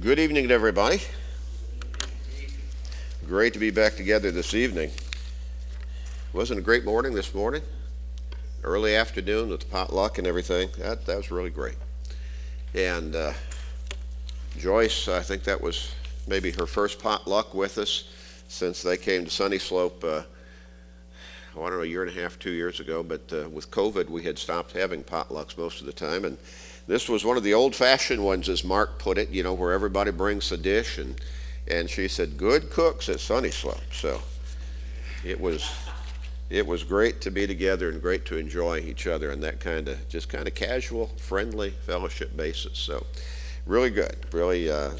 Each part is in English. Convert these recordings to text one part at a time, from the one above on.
Good evening to everybody. Great to be back together this evening. Wasn't a great morning this morning? Early afternoon with the potluck and everything. That, that was really great. And uh, Joyce, I think that was maybe her first potluck with us since they came to Sunny Slope. Uh, oh, I don't know, a year and a half, two years ago. But uh, with COVID, we had stopped having potlucks most of the time. And this was one of the old fashioned ones, as Mark put it, you know, where everybody brings a dish. And, and she said, good cooks at Sunny Slope. So it was, it was great to be together and great to enjoy each other on that kind of, just kind of casual, friendly fellowship basis. So really good. Really, uh,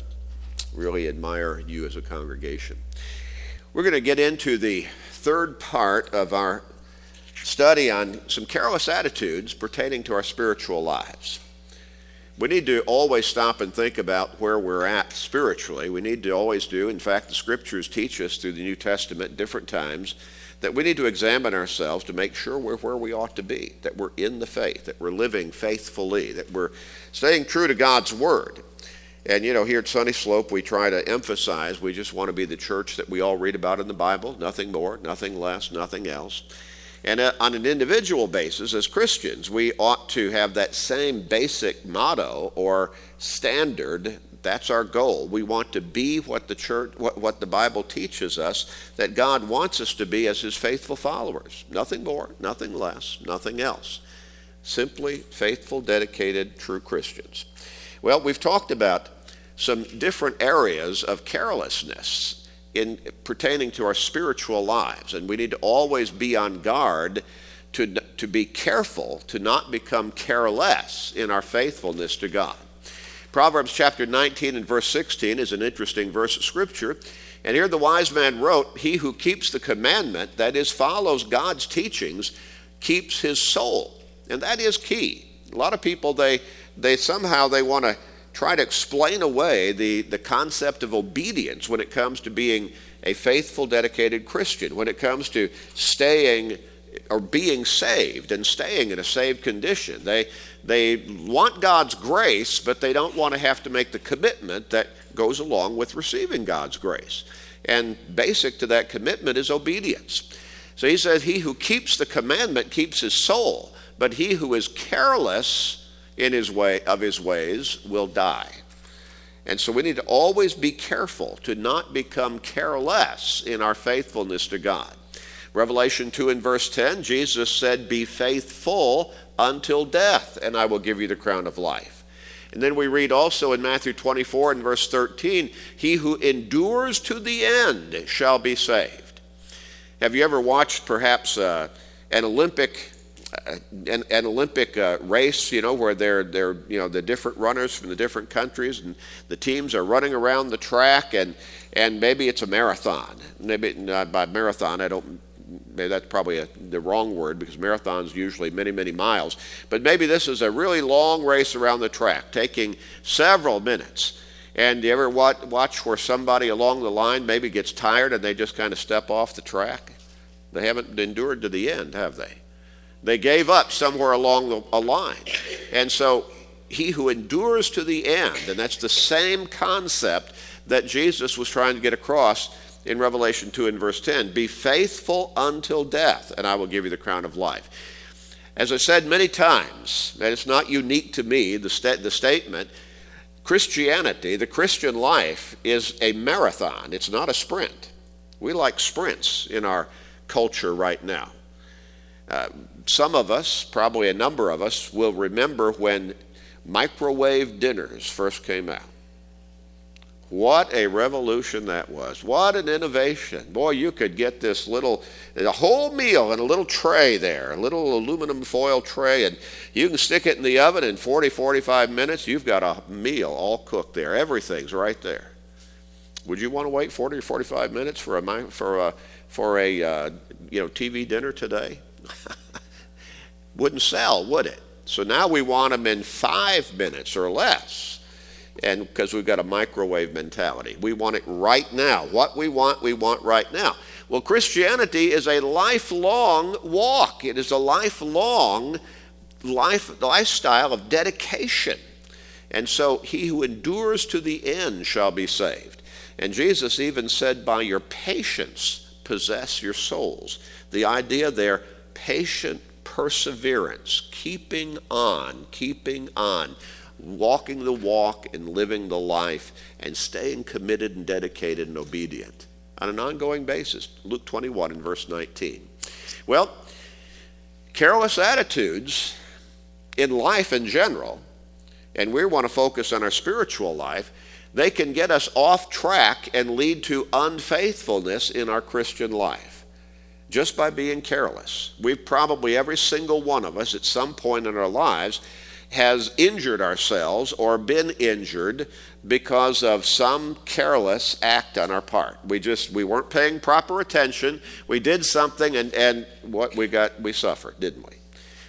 really admire you as a congregation. We're going to get into the third part of our study on some careless attitudes pertaining to our spiritual lives. We need to always stop and think about where we're at spiritually. We need to always do, in fact, the scriptures teach us through the New Testament different times that we need to examine ourselves to make sure we're where we ought to be, that we're in the faith, that we're living faithfully, that we're staying true to God's Word. And you know, here at Sunny Slope, we try to emphasize we just want to be the church that we all read about in the Bible, nothing more, nothing less, nothing else. And uh, on an individual basis, as Christians, we ought to have that same basic motto or standard. That's our goal. We want to be what the church, what, what the Bible teaches us that God wants us to be as His faithful followers. Nothing more, nothing less, nothing else. Simply faithful, dedicated, true Christians. Well, we've talked about some different areas of carelessness in pertaining to our spiritual lives. And we need to always be on guard to, to be careful to not become careless in our faithfulness to God. Proverbs chapter 19 and verse 16 is an interesting verse of scripture. And here the wise man wrote, He who keeps the commandment, that is, follows God's teachings, keeps his soul. And that is key. A lot of people, they, they somehow they want to try to explain away the, the concept of obedience when it comes to being a faithful, dedicated Christian, when it comes to staying or being saved and staying in a saved condition. They, they want God's grace, but they don't want to have to make the commitment that goes along with receiving God's grace. And basic to that commitment is obedience. So he says, He who keeps the commandment keeps his soul, but he who is careless in his way of his ways will die. And so we need to always be careful to not become careless in our faithfulness to God. Revelation 2 and verse 10, Jesus said, Be faithful until death, and I will give you the crown of life. And then we read also in Matthew 24 and verse 13, He who endures to the end shall be saved. Have you ever watched perhaps uh, an Olympic an, an, Olympic uh, race, you know, where they're, they're, you know, the different runners from the different countries and the teams are running around the track and, and maybe it's a marathon. Maybe not by marathon, I don't, maybe that's probably a, the wrong word because marathons usually many, many miles. But maybe this is a really long race around the track, taking several minutes. And you ever watch where somebody along the line maybe gets tired and they just kind of step off the track? They haven't endured to the end, have they? They gave up somewhere along the, a line. And so he who endures to the end, and that's the same concept that Jesus was trying to get across in Revelation 2 and verse 10 be faithful until death, and I will give you the crown of life. As I said many times, and it's not unique to me, the, the statement Christianity, the Christian life, is a marathon, it's not a sprint. We like sprints in our culture right now. Uh, some of us, probably a number of us, will remember when microwave dinners first came out. What a revolution that was. What an innovation. Boy, you could get this little, a whole meal in a little tray there, a little aluminum foil tray, and you can stick it in the oven in 40, 45 minutes. You've got a meal all cooked there. Everything's right there. Would you want to wait 40 or 45 minutes for a, for a, for a uh, you know, TV dinner today? Wouldn't sell, would it? So now we want them in five minutes or less. And because we've got a microwave mentality, we want it right now. What we want, we want right now. Well, Christianity is a lifelong walk, it is a lifelong life, lifestyle of dedication. And so he who endures to the end shall be saved. And Jesus even said, By your patience possess your souls. The idea there, patient perseverance, keeping on, keeping on, walking the walk and living the life, and staying committed and dedicated and obedient on an ongoing basis. Luke 21 and verse 19. Well, careless attitudes in life in general, and we want to focus on our spiritual life, they can get us off track and lead to unfaithfulness in our Christian life just by being careless. We've probably, every single one of us, at some point in our lives, has injured ourselves or been injured because of some careless act on our part. We just we weren't paying proper attention. We did something and, and what we got we suffered, didn't we?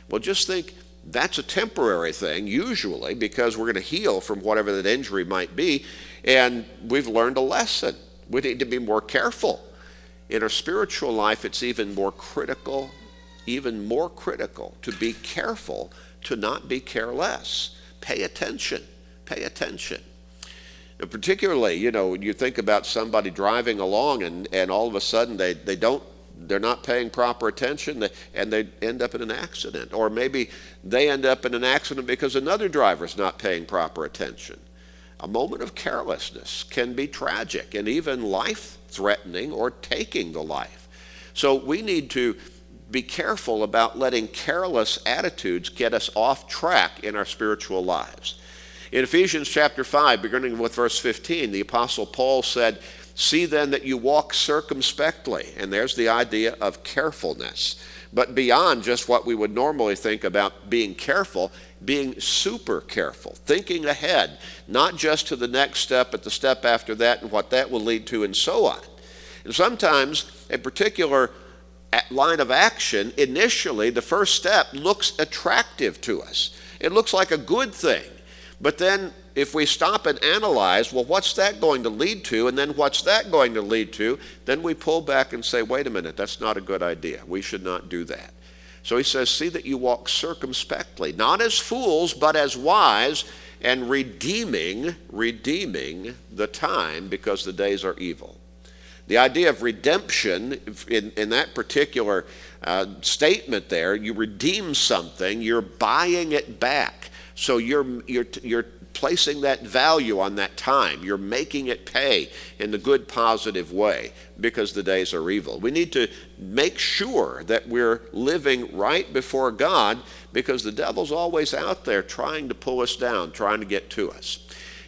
Well just think that's a temporary thing, usually, because we're going to heal from whatever that injury might be, and we've learned a lesson. We need to be more careful. In our spiritual life, it's even more critical, even more critical to be careful to not be careless. Pay attention. Pay attention. And particularly, you know, you think about somebody driving along and, and all of a sudden they, they don't they're not paying proper attention and they end up in an accident. Or maybe they end up in an accident because another driver's not paying proper attention. A moment of carelessness can be tragic and even life threatening or taking the life. So we need to be careful about letting careless attitudes get us off track in our spiritual lives. In Ephesians chapter 5, beginning with verse 15, the Apostle Paul said, See then that you walk circumspectly. And there's the idea of carefulness. But beyond just what we would normally think about being careful, being super careful, thinking ahead, not just to the next step, but the step after that and what that will lead to, and so on. And sometimes a particular line of action, initially, the first step looks attractive to us. It looks like a good thing. But then, if we stop and analyze, well, what's that going to lead to? And then, what's that going to lead to? Then we pull back and say, wait a minute, that's not a good idea. We should not do that. So he says, See that you walk circumspectly, not as fools, but as wise, and redeeming, redeeming the time because the days are evil. The idea of redemption in, in that particular uh, statement there, you redeem something, you're buying it back. So you're, you're, you're placing that value on that time. You're making it pay in the good, positive way because the days are evil. We need to make sure that we're living right before God because the devil's always out there trying to pull us down, trying to get to us.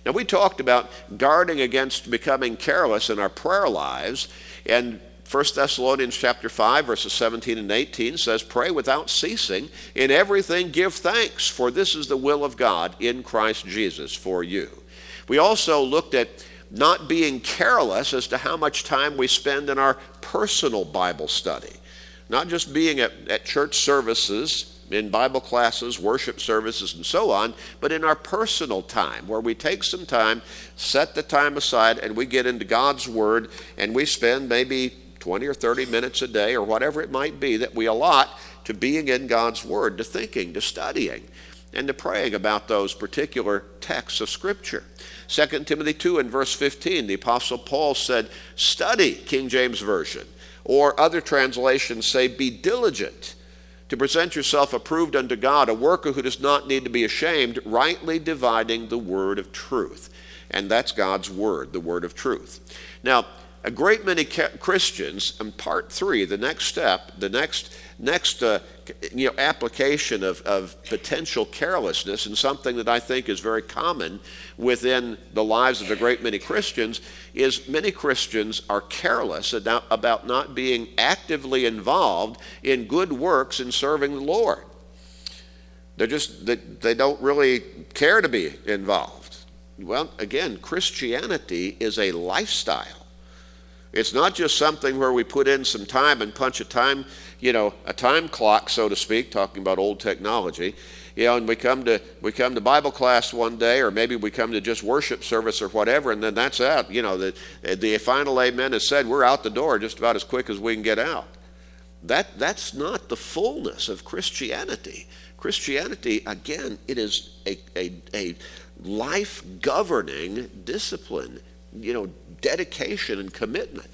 Now, we talked about guarding against becoming careless in our prayer lives, and 1 Thessalonians chapter 5 verses 17 and 18 says pray without ceasing in everything give thanks for this is the will of God in Christ Jesus for you. We also looked at not being careless as to how much time we spend in our personal Bible study. Not just being at, at church services in Bible classes, worship services, and so on, but in our personal time, where we take some time, set the time aside, and we get into God's Word, and we spend maybe 20 or 30 minutes a day, or whatever it might be, that we allot to being in God's Word, to thinking, to studying, and to praying about those particular texts of Scripture. 2 Timothy 2 and verse 15, the Apostle Paul said, Study, King James Version. Or other translations say, Be diligent to present yourself approved unto God, a worker who does not need to be ashamed, rightly dividing the word of truth. And that's God's word, the word of truth. Now, a great many Christians, in part three, the next step, the next next uh, you know, application of, of potential carelessness, and something that I think is very common within the lives of a great many Christians, is many Christians are careless about, about not being actively involved in good works in serving the Lord. They're just, they, they don't really care to be involved. Well, again, Christianity is a lifestyle. It's not just something where we put in some time and punch a time, you know, a time clock, so to speak, talking about old technology. You know, and we come to we come to Bible class one day, or maybe we come to just worship service or whatever, and then that's out. You know, the the final amen is said. We're out the door just about as quick as we can get out. that, that's not the fullness of Christianity. Christianity, again, it is a, a, a life governing discipline, you know, dedication and commitment.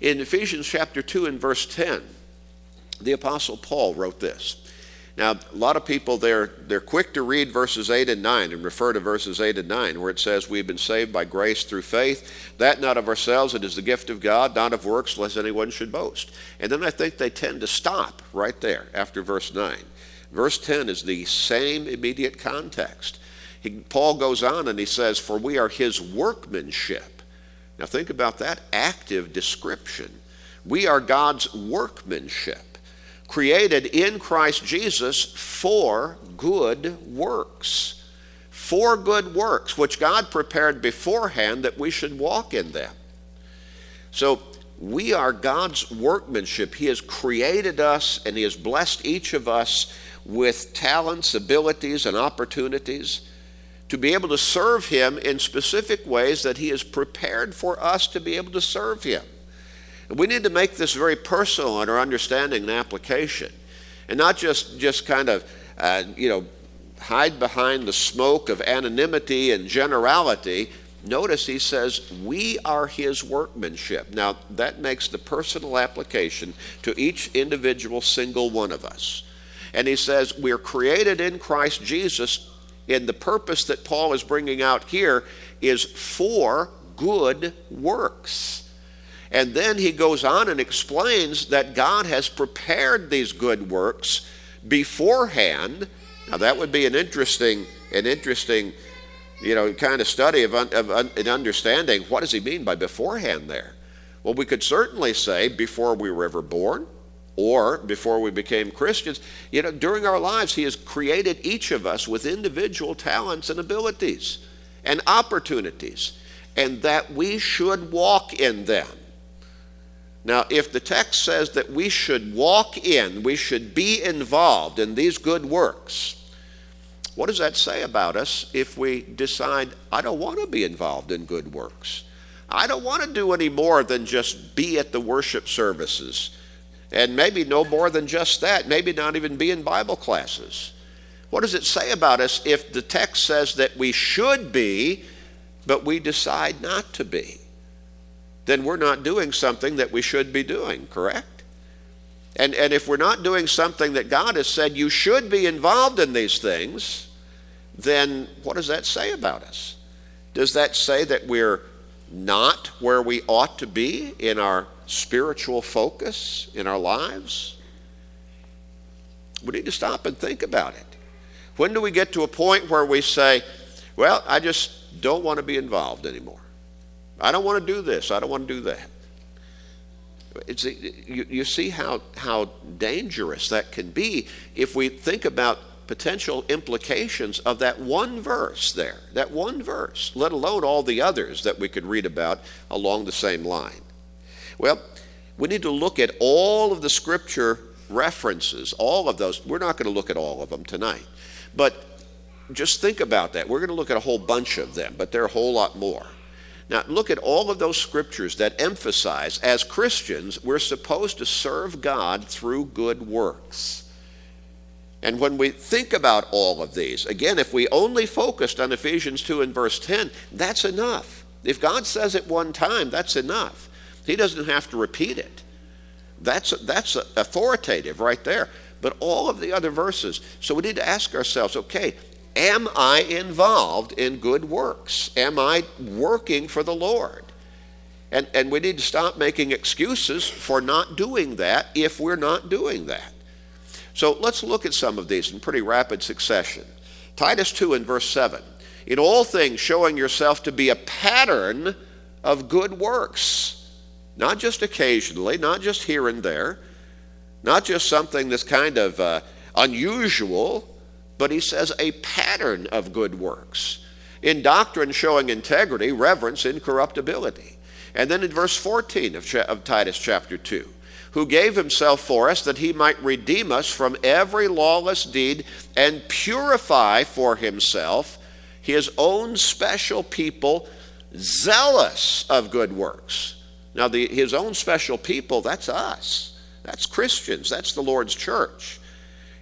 In Ephesians chapter 2 and verse 10, the Apostle Paul wrote this. Now, a lot of people, they're, they're quick to read verses 8 and 9 and refer to verses 8 and 9, where it says, We've been saved by grace through faith, that not of ourselves, it is the gift of God, not of works, lest anyone should boast. And then I think they tend to stop right there after verse 9. Verse 10 is the same immediate context. He, Paul goes on and he says, For we are his workmanship. Now think about that active description. We are God's workmanship created in Christ Jesus for good works. For good works, which God prepared beforehand that we should walk in them. So we are God's workmanship. He has created us and He has blessed each of us with talents, abilities, and opportunities to be able to serve Him in specific ways that He has prepared for us to be able to serve Him. We need to make this very personal in our understanding and application, and not just just kind of uh, you know hide behind the smoke of anonymity and generality. Notice he says, We are his workmanship. Now, that makes the personal application to each individual single one of us. And he says, We're created in Christ Jesus, and the purpose that Paul is bringing out here is for good works. And then he goes on and explains that God has prepared these good works beforehand. Now that would be an interesting, an interesting, you know, kind of study of, of an understanding. What does he mean by beforehand there? Well, we could certainly say before we were ever born, or before we became Christians. You know, during our lives, He has created each of us with individual talents and abilities and opportunities, and that we should walk in them. Now, if the text says that we should walk in, we should be involved in these good works, what does that say about us if we decide, I don't want to be involved in good works? I don't want to do any more than just be at the worship services. And maybe no more than just that, maybe not even be in Bible classes. What does it say about us if the text says that we should be, but we decide not to be? then we're not doing something that we should be doing, correct? And, and if we're not doing something that God has said you should be involved in these things, then what does that say about us? Does that say that we're not where we ought to be in our spiritual focus in our lives? We need to stop and think about it. When do we get to a point where we say, well, I just don't want to be involved anymore? I don't want to do this. I don't want to do that. It's, you, you see how, how dangerous that can be if we think about potential implications of that one verse there, that one verse, let alone all the others that we could read about along the same line. Well, we need to look at all of the scripture references, all of those. We're not going to look at all of them tonight, but just think about that. We're going to look at a whole bunch of them, but there are a whole lot more. Now, look at all of those scriptures that emphasize, as Christians, we're supposed to serve God through good works. And when we think about all of these, again, if we only focused on Ephesians 2 and verse 10, that's enough. If God says it one time, that's enough. He doesn't have to repeat it. That's, that's authoritative right there. But all of the other verses, so we need to ask ourselves okay, Am I involved in good works? Am I working for the Lord? And, and we need to stop making excuses for not doing that if we're not doing that. So let's look at some of these in pretty rapid succession. Titus 2 and verse 7. In all things, showing yourself to be a pattern of good works. Not just occasionally, not just here and there, not just something that's kind of uh, unusual, but he says a pattern of good works. In doctrine, showing integrity, reverence, incorruptibility. And then in verse 14 of, of Titus chapter 2, who gave himself for us that he might redeem us from every lawless deed and purify for himself his own special people, zealous of good works. Now, the, his own special people, that's us. that's Christians, that's the Lord's church.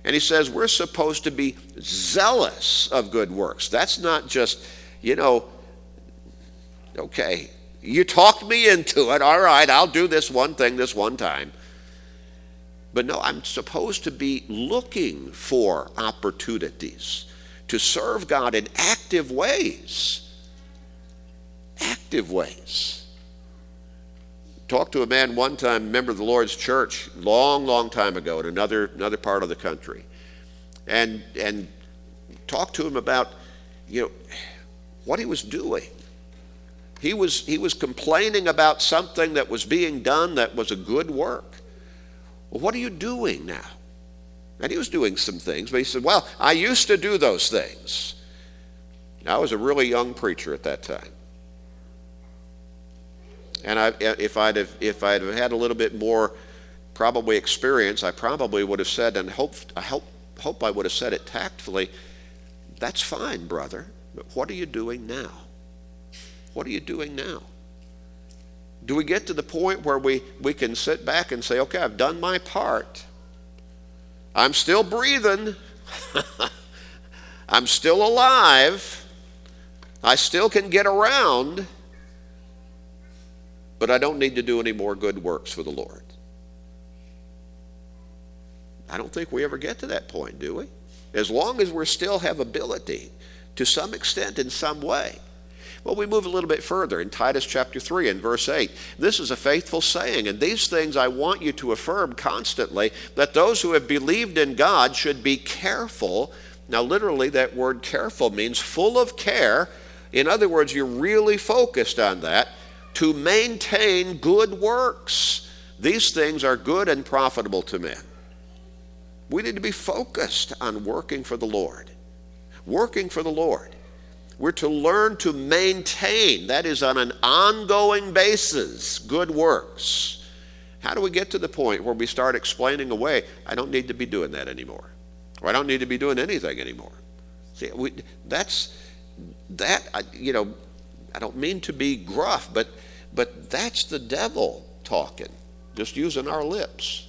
And he says we're supposed to be zealous of good works. That's not just, you know, okay, you talked me into it. All right, I'll do this one thing this one time. But no, I'm supposed to be looking for opportunities to serve God in active ways. Active ways. Talked to a man one time, member of the Lord's church, long, long time ago in another, another part of the country. And, and talked to him about, you know, what he was doing. He was, he was complaining about something that was being done that was a good work. Well, what are you doing now? And he was doing some things, but he said, Well, I used to do those things. I was a really young preacher at that time. And I, uh, if, I'd have, if I'd have had a little bit more probably experience, I probably would have said, and hope, I hope, hope I would have said it tactfully, that's fine, brother, but what are you doing now? What are you doing now? Do we get to the point where we, we can sit back and say, okay, I've done my part. I'm still breathing. I'm still alive. I still can get around. But I don't need to do any more good works for the Lord. I don't think we ever get to that point, do we? As long as we still have ability to some extent in some way. Well, we move a little bit further in Titus chapter 3 and verse 8. This is a faithful saying, and these things I want you to affirm constantly that those who have believed in God should be careful. Now, literally, that word careful means full of care. In other words, you're really focused on that to maintain good works. These things are good and profitable to men. We need to be focused on working for the Lord. Working for the Lord. We're to learn to maintain, that is, on an ongoing basis, good works. How do we get to the point where we start explaining away, I don't need to be doing that anymore? Or I don't need to be doing anything anymore? See, we, that's, that, you know, I don't mean to be gruff, but, but that's the devil talking, just using our lips.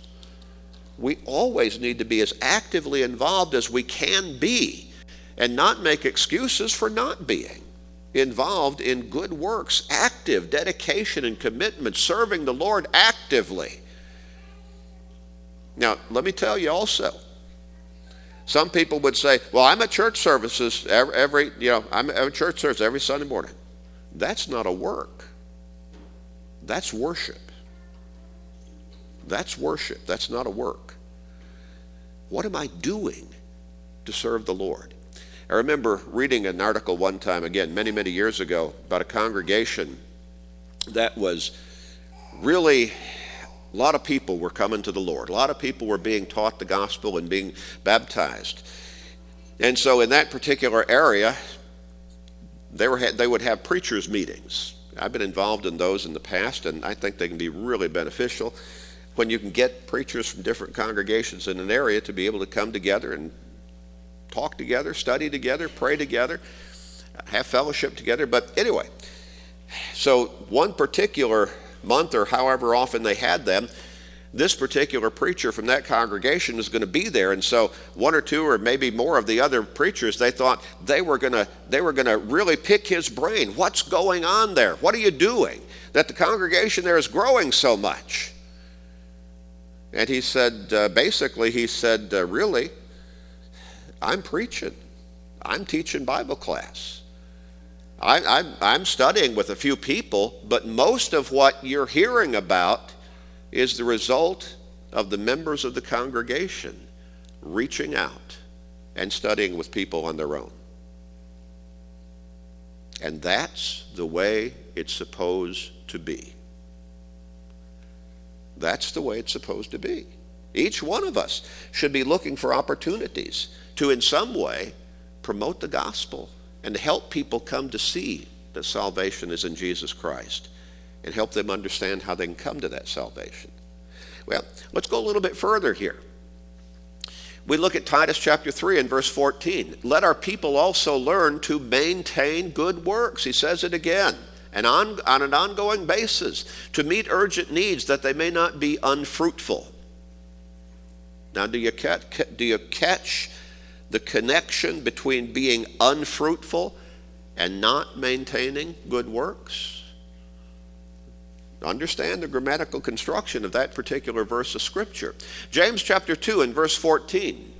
We always need to be as actively involved as we can be and not make excuses for not being involved in good works, active dedication and commitment, serving the Lord actively. Now, let me tell you also, some people would say, well, I'm at church services every, every you know, I'm at church service every Sunday morning. That's not a work. That's worship. That's worship. That's not a work. What am I doing to serve the Lord? I remember reading an article one time, again, many, many years ago, about a congregation that was really a lot of people were coming to the Lord. A lot of people were being taught the gospel and being baptized. And so, in that particular area, they, were, they would have preachers' meetings. I've been involved in those in the past, and I think they can be really beneficial when you can get preachers from different congregations in an area to be able to come together and talk together, study together, pray together, have fellowship together. But anyway, so one particular month or however often they had them, this particular preacher from that congregation is going to be there. And so one or two or maybe more of the other preachers they thought they were going to they were going to really pick his brain. What's going on there? What are you doing? That the congregation there is growing so much. And he said uh, basically he said uh, really I'm preaching. I'm teaching Bible class. I, am studying with a few people, but most of what you're hearing about is the result of the members of the congregation reaching out and studying with people on their own. And that's the way it's supposed to be. That's the way it's supposed to be. Each one of us should be looking for opportunities to, in some way, promote the gospel and help people come to see that salvation is in Jesus Christ and help them understand how they can come to that salvation. Well, let's go a little bit further here. We look at Titus chapter 3 and verse 14. Let our people also learn to maintain good works. He says it again. And on, on an ongoing basis to meet urgent needs that they may not be unfruitful. Now, do you, catch, do you catch the connection between being unfruitful and not maintaining good works? Understand the grammatical construction of that particular verse of Scripture. James chapter 2 and verse 14.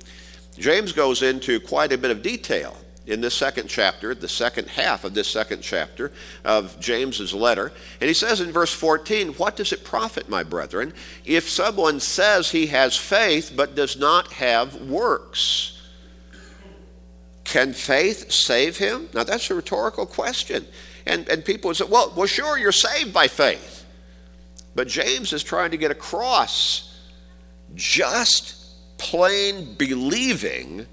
James goes into quite a bit of detail in this second chapter, the second half of this second chapter of James's letter. And he says in verse 14, What does it profit, my brethren, if someone says he has faith but does not have works? Can faith save him? Now that's a rhetorical question. And, and people would say, well, well, sure, you're saved by faith. But James is trying to get across just plain believing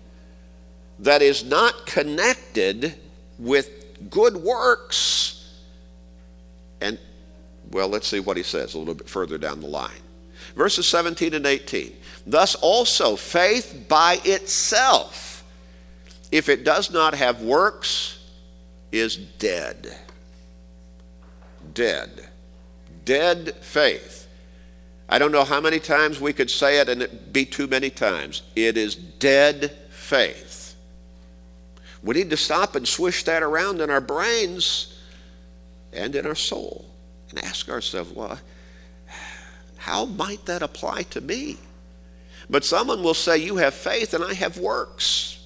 that is not connected with good works. And, well, let's see what he says a little bit further down the line. Verses 17 and 18. Thus also, faith by itself, if it does not have works, is dead. Dead. Dead faith. I don't know how many times we could say it and it be too many times. It is dead faith. We need to stop and swish that around in our brains and in our soul and ask ourselves, well, how might that apply to me? But someone will say, You have faith and I have works.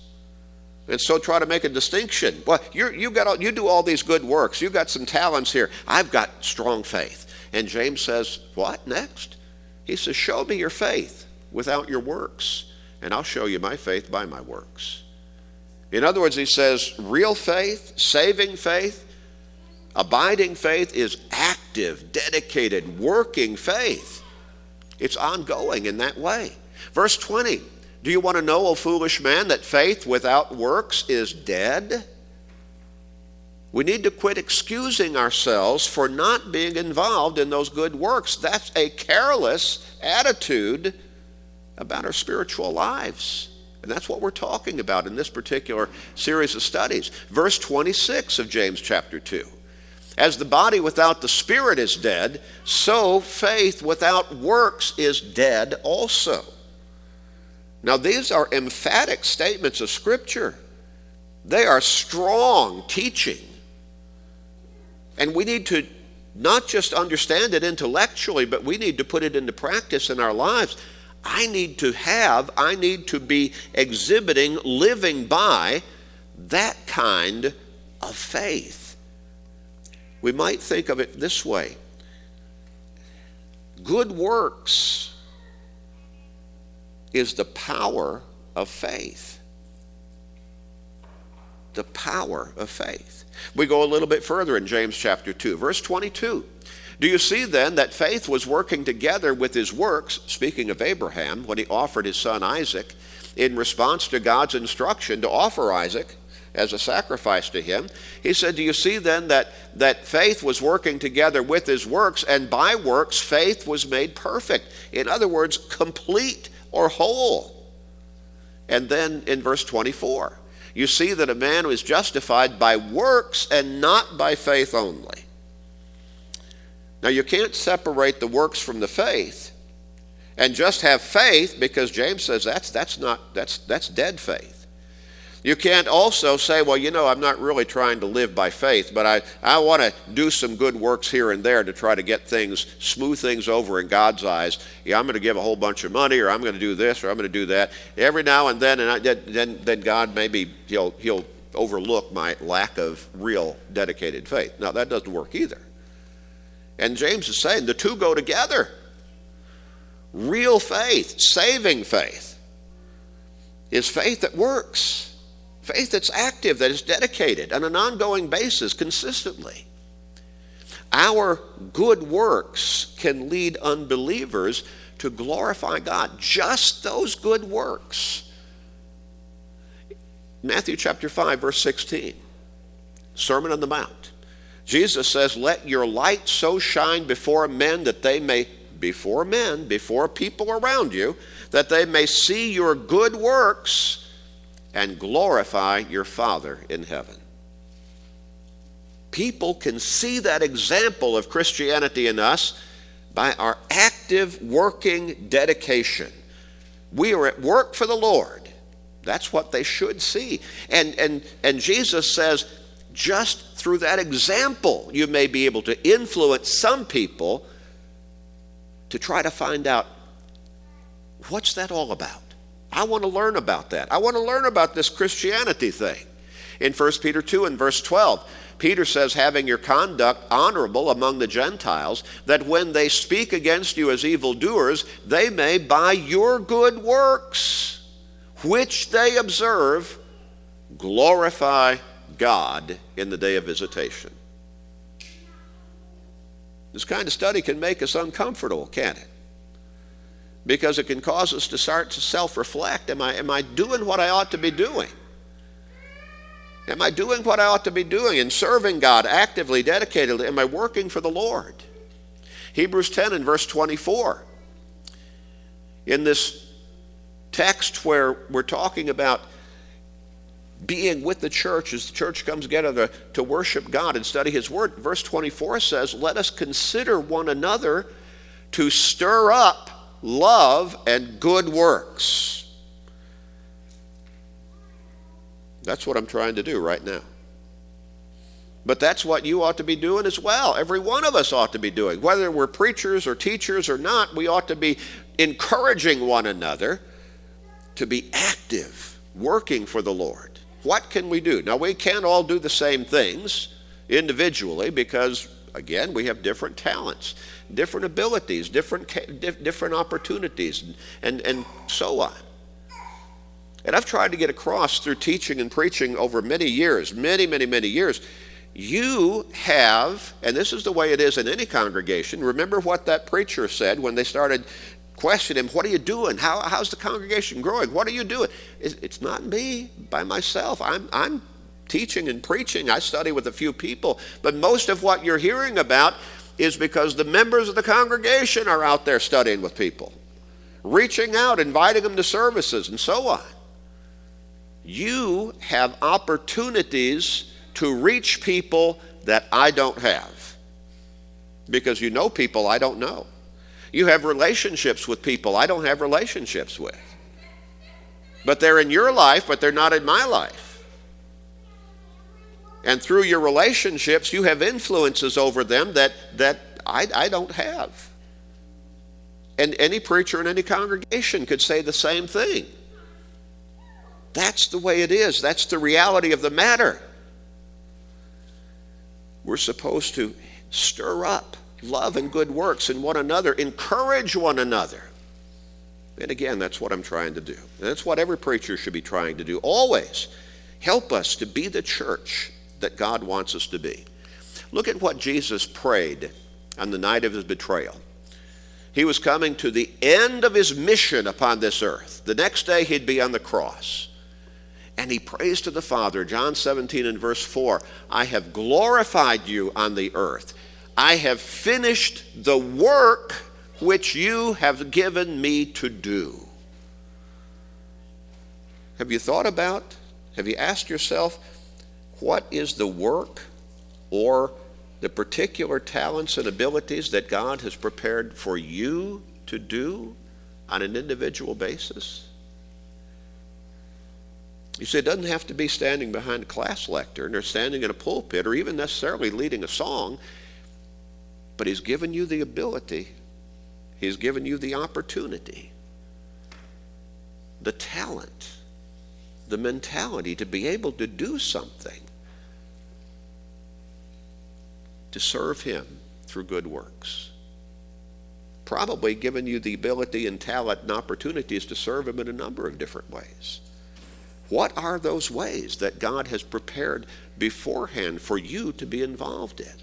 And so try to make a distinction. Well, you you got all, you do all these good works. You've got some talents here. I've got strong faith. And James says, What next? He says, Show me your faith without your works, and I'll show you my faith by my works. In other words, he says real faith, saving faith, abiding faith is active, dedicated, working faith. It's ongoing in that way. Verse 20 Do you want to know, O foolish man, that faith without works is dead? We need to quit excusing ourselves for not being involved in those good works. That's a careless attitude about our spiritual lives. And that's what we're talking about in this particular series of studies. Verse 26 of James chapter 2. As the body without the spirit is dead, so faith without works is dead also. Now, these are emphatic statements of Scripture. They are strong teaching. And we need to not just understand it intellectually, but we need to put it into practice in our lives. I need to have, I need to be exhibiting, living by that kind of faith. We might think of it this way good works is the power of faith. The power of faith. We go a little bit further in James chapter 2, verse 22. Do you see then that faith was working together with his works, speaking of Abraham, when he offered his son Isaac, in response to God's instruction to offer Isaac as a sacrifice to him? He said, Do you see then that, that faith was working together with his works, and by works faith was made perfect? In other words, complete or whole. And then in verse 24, you see that a man was justified by works and not by faith only. Now, you can't separate the works from the faith and just have faith because James says that's, that's, not, that's, that's dead faith. You can't also say, well, you know, I'm not really trying to live by faith, but I, I want to do some good works here and there to try to get things, smooth things over in God's eyes. Yeah, I'm going to give a whole bunch of money, or I'm going to do this, or I'm going to do that. Every now and then, and I, then, then God maybe he'll, he'll overlook my lack of real dedicated faith. Now, that doesn't work either. And James is saying the two go together. Real faith, saving faith, is faith that works, faith that's active, that is dedicated on an ongoing basis consistently. Our good works can lead unbelievers to glorify God. Just those good works. Matthew chapter 5, verse 16, Sermon on the Mount. Jesus says, Let your light so shine before men that they may, before men, before people around you, that they may see your good works and glorify your Father in heaven. People can see that example of Christianity in us by our active working dedication. We are at work for the Lord. That's what they should see. And, and, and Jesus says, just through that example, you may be able to influence some people to try to find out what's that all about? I want to learn about that. I want to learn about this Christianity thing. In 1 Peter 2 and verse 12, Peter says, having your conduct honorable among the Gentiles, that when they speak against you as evildoers, they may by your good works, which they observe, glorify God in the day of visitation. This kind of study can make us uncomfortable, can't it? Because it can cause us to start to self reflect. Am I, am I doing what I ought to be doing? Am I doing what I ought to be doing and serving God actively, dedicatedly? Am I working for the Lord? Hebrews 10 and verse 24. In this text where we're talking about being with the church as the church comes together to worship God and study His Word, verse 24 says, Let us consider one another to stir up love and good works That's what I'm trying to do right now. But that's what you ought to be doing as well. Every one of us ought to be doing. Whether we're preachers or teachers or not, we ought to be encouraging one another to be active, working for the Lord. What can we do? Now, we can't all do the same things individually because, again, we have different talents, different abilities, different, different opportunities, and, and so on. And I've tried to get across through teaching and preaching over many years, many, many, many years. You have, and this is the way it is in any congregation. Remember what that preacher said when they started questioning him, What are you doing? How, how's the congregation growing? What are you doing? It's, it's not me by myself. I'm, I'm teaching and preaching. I study with a few people. But most of what you're hearing about is because the members of the congregation are out there studying with people, reaching out, inviting them to services, and so on you have opportunities to reach people that I don't have because you know people I don't know. You have relationships with people I don't have relationships with. But they're in your life, but they're not in my life. And through your relationships, you have influences over them that, that I, I don't have. And any preacher in any congregation could say the same thing. That's the way it is. That's the reality of the matter. We're supposed to stir up love and good works in one another, encourage one another. And again, that's what I'm trying to do. That's what every preacher should be trying to do. Always help us to be the church that God wants us to be. Look at what Jesus prayed on the night of his betrayal. He was coming to the end of his mission upon this earth. The next day, he'd be on the cross. And he prays to the Father, John 17 and verse 4 I have glorified you on the earth. I have finished the work which you have given me to do. Have you thought about, have you asked yourself, what is the work or the particular talents and abilities that God has prepared for you to do on an individual basis? You see, it doesn't have to be standing behind a class lectern or standing in a pulpit or even necessarily leading a song, but He's given you the ability, He's given you the opportunity, the talent, the mentality to be able to do something to serve Him through good works. Probably given you the ability and talent and opportunities to serve Him in a number of different ways. What are those ways that God has prepared beforehand for you to be involved in?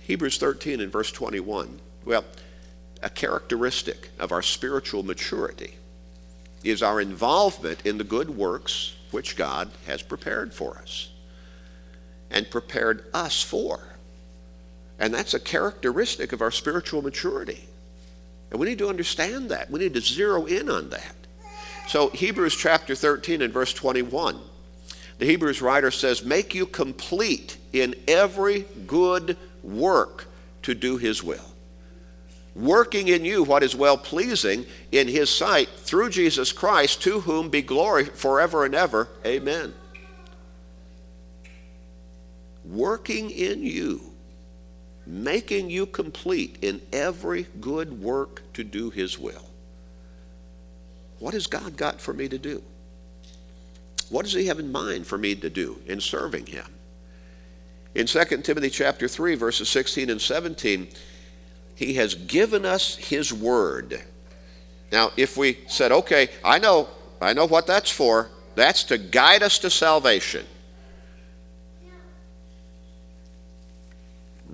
Hebrews 13 and verse 21. Well, a characteristic of our spiritual maturity is our involvement in the good works which God has prepared for us and prepared us for. And that's a characteristic of our spiritual maturity. And we need to understand that. We need to zero in on that. So, Hebrews chapter 13 and verse 21, the Hebrews writer says, Make you complete in every good work to do his will. working in you what is well pleasing in his sight through Jesus Christ, to whom be glory forever and ever. Amen. Working in you, making you complete in every good work to do his will. What has God got for me to do? What does he have in mind for me to do in serving him? In 2 Timothy chapter 3 verses 16 and 17, he has given us His Word. Now, if we said, okay, I know, I know what that's for, that's to guide us to salvation.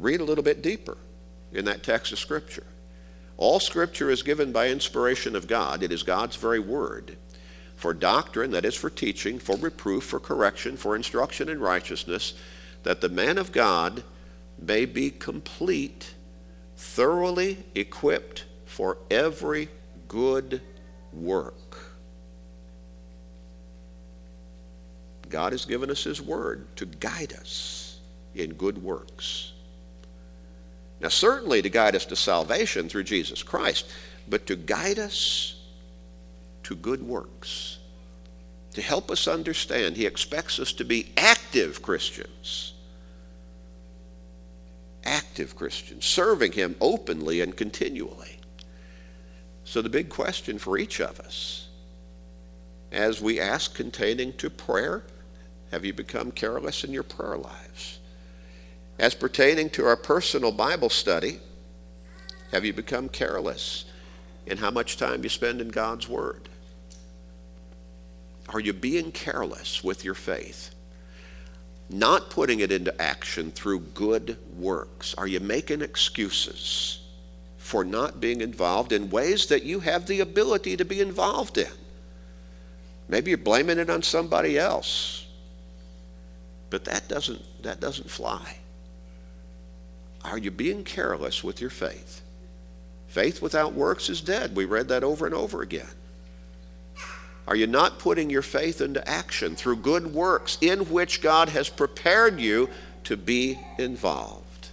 Read a little bit deeper in that text of Scripture. All Scripture is given by inspiration of God, it is God's very Word. For doctrine, that is, for teaching, for reproof, for correction, for instruction in righteousness, that the man of God may be complete thoroughly equipped for every good work. God has given us His Word to guide us in good works. Now, certainly to guide us to salvation through Jesus Christ, but to guide us to good works, to help us understand. He expects us to be active Christians active Christians, serving Him openly and continually. So, the big question for each of us, as we ask containing to prayer, have you become careless in your prayer lives? As pertaining to our personal Bible study, have you become careless in how much time you spend in God's Word? Are you being careless with your faith? not putting it into action through good works? Are you making excuses for not being involved in ways that you have the ability to be involved in? Maybe you're blaming it on somebody else. But that doesn't, that doesn't fly. Are you being careless with your faith? Faith without works is dead. We read that over and over again. Are you not putting your faith into action through good works in which God has prepared you to be involved?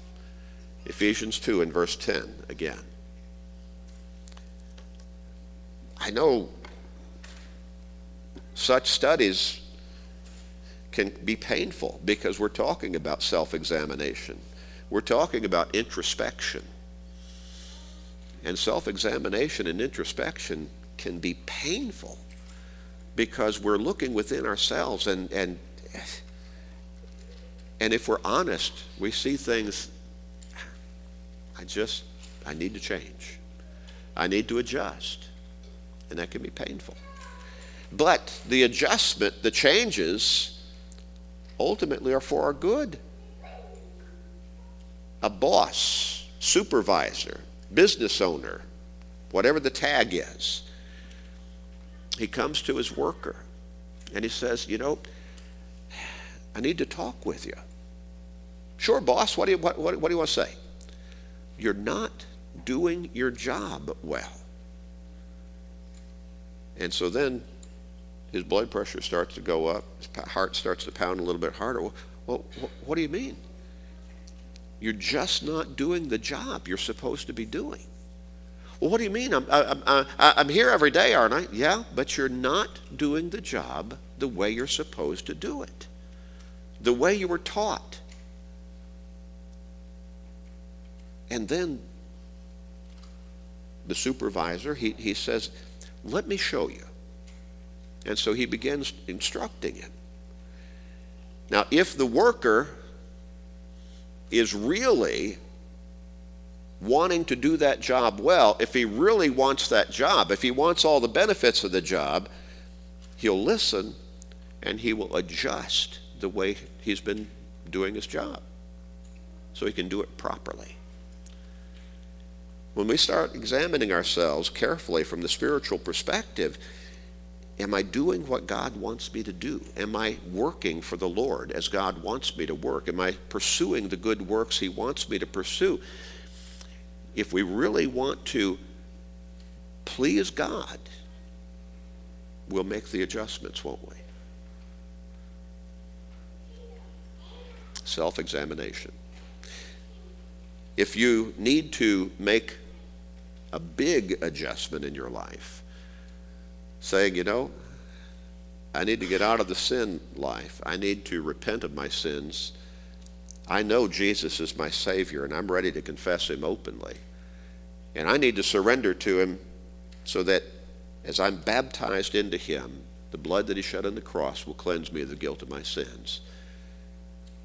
Ephesians 2 and verse 10 again. I know such studies can be painful because we're talking about self examination. We're talking about introspection. And self examination and introspection can be painful because we're looking within ourselves and and and if we're honest, we see things I just I need to change. I need to adjust. And that can be painful. But the adjustment, the changes ultimately are for our good. A boss, supervisor, business owner, whatever the tag is, he comes to his worker and he says, You know, I need to talk with you. Sure, boss, what do you, what, what, what do you want to say? You're not doing your job well. And so then his blood pressure starts to go up, his heart starts to pound a little bit harder. Well, well what do you mean? You're just not doing the job you're supposed to be doing. Well, what do you mean? I'm, I'm, I'm here every day, aren't I? Yeah, but you're not doing the job the way you're supposed to do it, the way you were taught. And then the supervisor, he, he says, Let me show you. And so he begins instructing him. Now, if the worker is really wanting to do that job well, if he really wants that job, if he wants all the benefits of the job, he'll listen and he will adjust the way he's been doing his job so he can do it properly. When we start examining ourselves carefully from the spiritual perspective, am I doing what God wants me to do? Am I working for the Lord as God wants me to work? Am I pursuing the good works He wants me to pursue? if we really want to please God, we'll make the adjustments, won't we? Self examination. If you need to make a big adjustment in your life, saying, you know, I need to get out of the sin life. I need to repent of my sins. I know Jesus is my Savior, and I'm ready to confess Him openly. And I need to surrender to Him so that as I'm baptized into Him, the blood that He shed on the cross will cleanse me of the guilt of my sins.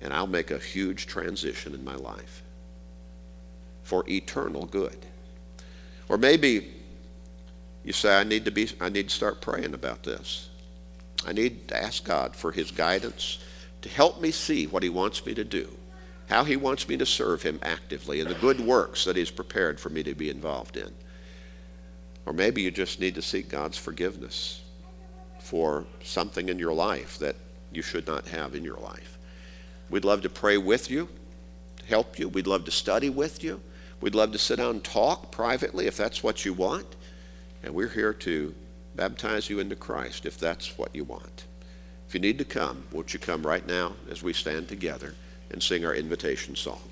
And I'll make a huge transition in my life for eternal good. Or maybe you say, I need to be I need to start praying about this. I need to ask God for his guidance to help me see what he wants me to do, how he wants me to serve him actively, and the good works that he's prepared for me to be involved in. Or maybe you just need to seek God's forgiveness for something in your life that you should not have in your life. We'd love to pray with you, help you. We'd love to study with you. We'd love to sit down and talk privately if that's what you want. And we're here to baptize you into Christ if that's what you want. If you need to come, won't you come right now as we stand together and sing our invitation song?